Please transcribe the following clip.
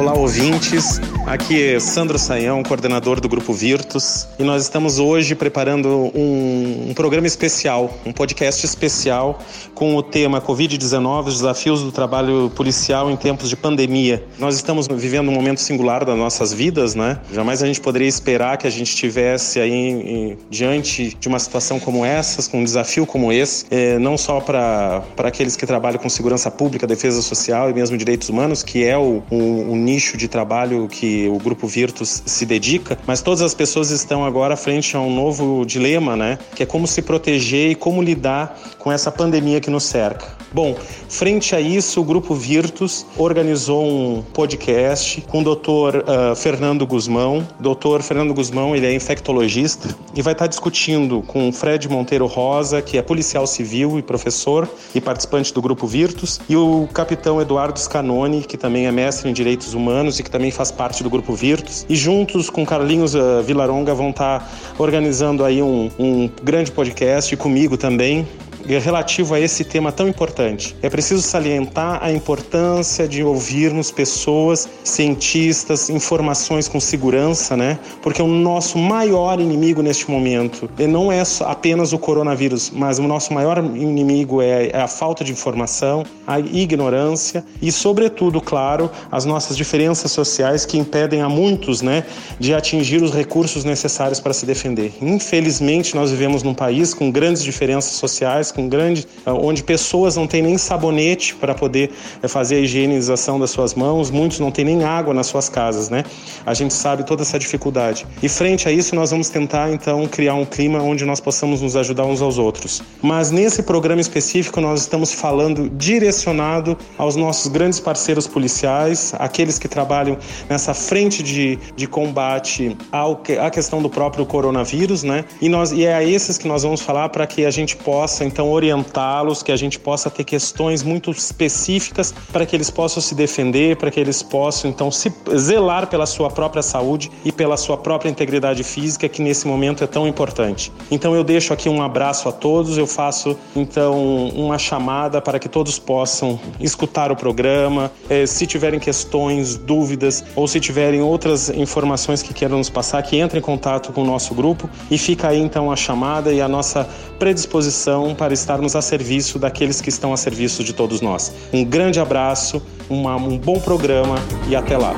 Olá, ouvintes. Aqui é Sandro Saião, coordenador do Grupo Virtus, e nós estamos hoje preparando um, um programa especial, um podcast especial com o tema Covid-19, os desafios do trabalho policial em tempos de pandemia. Nós estamos vivendo um momento singular das nossas vidas, né? Jamais a gente poderia esperar que a gente estivesse aí em, diante de uma situação como essa, com um desafio como esse, eh, não só para aqueles que trabalham com segurança pública, defesa social e mesmo direitos humanos, que é o, o, o nicho de trabalho que o Grupo Virtus se dedica, mas todas as pessoas estão agora frente a um novo dilema, né? Que é como se proteger e como lidar com essa pandemia que nos cerca. Bom, frente a isso, o Grupo Virtus organizou um podcast com o Dr. Uh, Fernando Guzmão. Dr. Fernando Guzmão, ele é infectologista e vai estar discutindo com Fred Monteiro Rosa, que é policial civil e professor e participante do Grupo Virtus, e o capitão Eduardo Scanoni, que também é mestre em direitos humanos e que também faz parte do Grupo Virtus. E juntos com Carlinhos uh, Vilaronga vão estar organizando aí um, um grande podcast e comigo também, relativo a esse tema tão importante. É preciso salientar a importância de ouvirmos pessoas, cientistas, informações com segurança, né? Porque o nosso maior inimigo neste momento não é apenas o coronavírus, mas o nosso maior inimigo é, é a falta de informação, a ignorância e, sobretudo, claro, as nossas diferenças sociais que impedem a muitos, né, de atingir os recursos necessários para se defender. Infelizmente, nós vivemos num país com grandes diferenças sociais, com grande, ah, onde pessoas não têm nem sabonete para poder eh, fazer a higienização das suas mãos, muitos não têm nem água nas suas casas, né? A gente sabe toda essa dificuldade. E frente a isso, nós vamos tentar então criar um clima onde nós possamos nos ajudar uns aos outros. Mas nesse programa específico, nós estamos falando direcionado aos nossos grandes parceiros policiais, aqueles que trabalham nessa frente de, de combate ao, à questão do próprio coronavírus, né? E, nós, e é a esses que nós vamos falar para que a gente possa então orientá-los, que a gente possa ter questões muito específicas para que eles possam se defender, para que eles possam então se zelar pela sua própria saúde e pela sua própria integridade física, que nesse momento é tão importante. Então eu deixo aqui um abraço a todos, eu faço então uma chamada para que todos possam escutar o programa, eh, se tiverem questões, dúvidas ou se tiverem outras informações que queiram nos passar, que entrem em contato com o nosso grupo e fica aí então a chamada e a nossa predisposição para estarmos a serviço daqueles que estão a serviço de todos nós. Um grande abraço, uma, um bom programa e até lá.